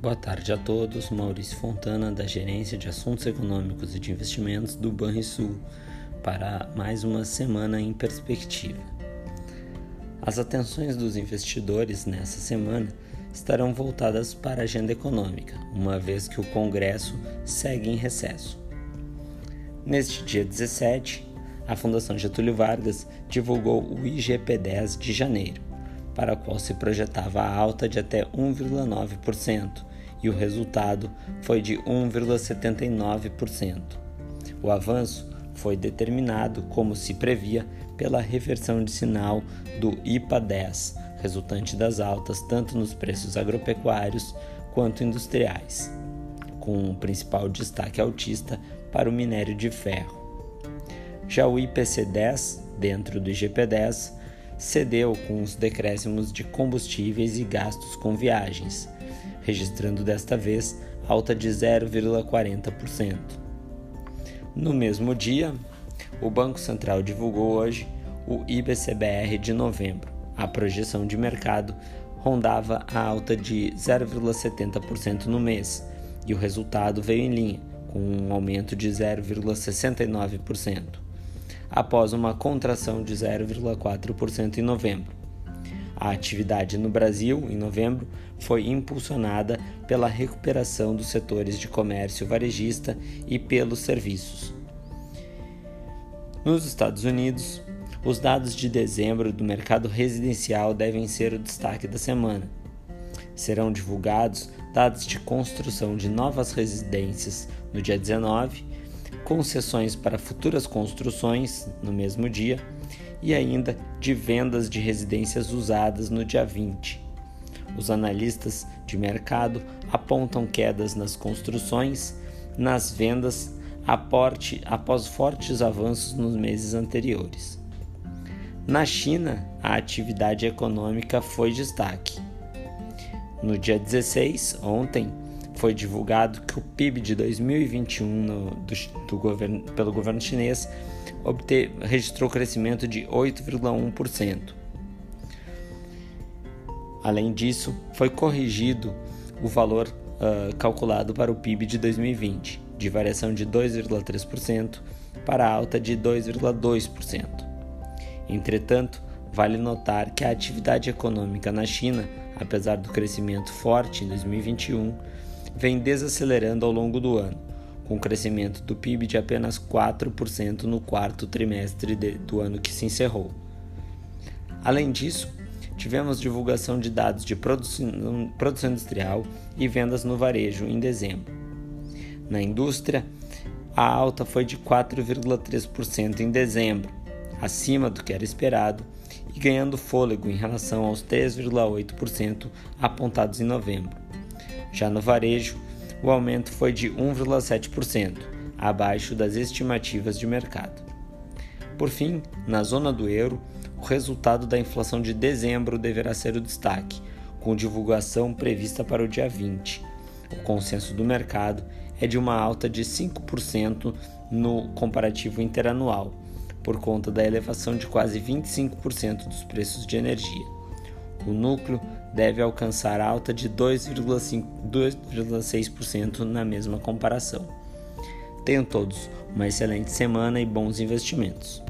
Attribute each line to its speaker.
Speaker 1: Boa tarde a todos. Maurício Fontana, da Gerência de Assuntos Econômicos e de Investimentos do Banrisul, para mais uma semana em perspectiva. As atenções dos investidores nessa semana estarão voltadas para a agenda econômica, uma vez que o Congresso segue em recesso. Neste dia 17, a Fundação Getúlio Vargas divulgou o IGP-10 de janeiro para a qual se projetava a alta de até 1,9%, e o resultado foi de 1,79%. O avanço foi determinado, como se previa, pela reversão de sinal do IPA 10, resultante das altas tanto nos preços agropecuários quanto industriais, com o principal destaque altista para o minério de ferro. Já o IPC 10, dentro do IGP 10, cedeu com os decréscimos de combustíveis e gastos com viagens, registrando desta vez alta de 0,40%. No mesmo dia, o Banco Central divulgou hoje o IBCBR de novembro. A projeção de mercado rondava a alta de 0,70% no mês e o resultado veio em linha, com um aumento de 0,69% após uma contração de 0,4% em novembro. A atividade no Brasil, em novembro, foi impulsionada pela recuperação dos setores de comércio varejista e pelos serviços. Nos Estados Unidos, os dados de dezembro do mercado residencial devem ser o destaque da semana. Serão divulgados dados de construção de novas residências no dia 19 concessões para futuras construções no mesmo dia e ainda de vendas de residências usadas no dia 20. Os analistas de mercado apontam quedas nas construções, nas vendas, aporte, após fortes avanços nos meses anteriores. Na China, a atividade econômica foi destaque. No dia 16, ontem, foi divulgado que o PIB de 2021 no, do, do governo, pelo governo chinês obter, registrou crescimento de 8,1%. Além disso, foi corrigido o valor uh, calculado para o PIB de 2020, de variação de 2,3% para alta de 2,2%. Entretanto, vale notar que a atividade econômica na China, apesar do crescimento forte em 2021, vem desacelerando ao longo do ano, com crescimento do PIB de apenas 4% no quarto trimestre de, do ano que se encerrou. Além disso, tivemos divulgação de dados de produção, produção industrial e vendas no varejo em dezembro. Na indústria, a alta foi de 4,3% em dezembro, acima do que era esperado e ganhando fôlego em relação aos 3,8% apontados em novembro. Já no varejo, o aumento foi de 1,7%, abaixo das estimativas de mercado. Por fim, na zona do euro, o resultado da inflação de dezembro deverá ser o destaque, com divulgação prevista para o dia 20. O consenso do mercado é de uma alta de 5% no comparativo interanual, por conta da elevação de quase 25% dos preços de energia. O núcleo deve alcançar alta de 2,6% na mesma comparação. Tenham todos uma excelente semana e bons investimentos.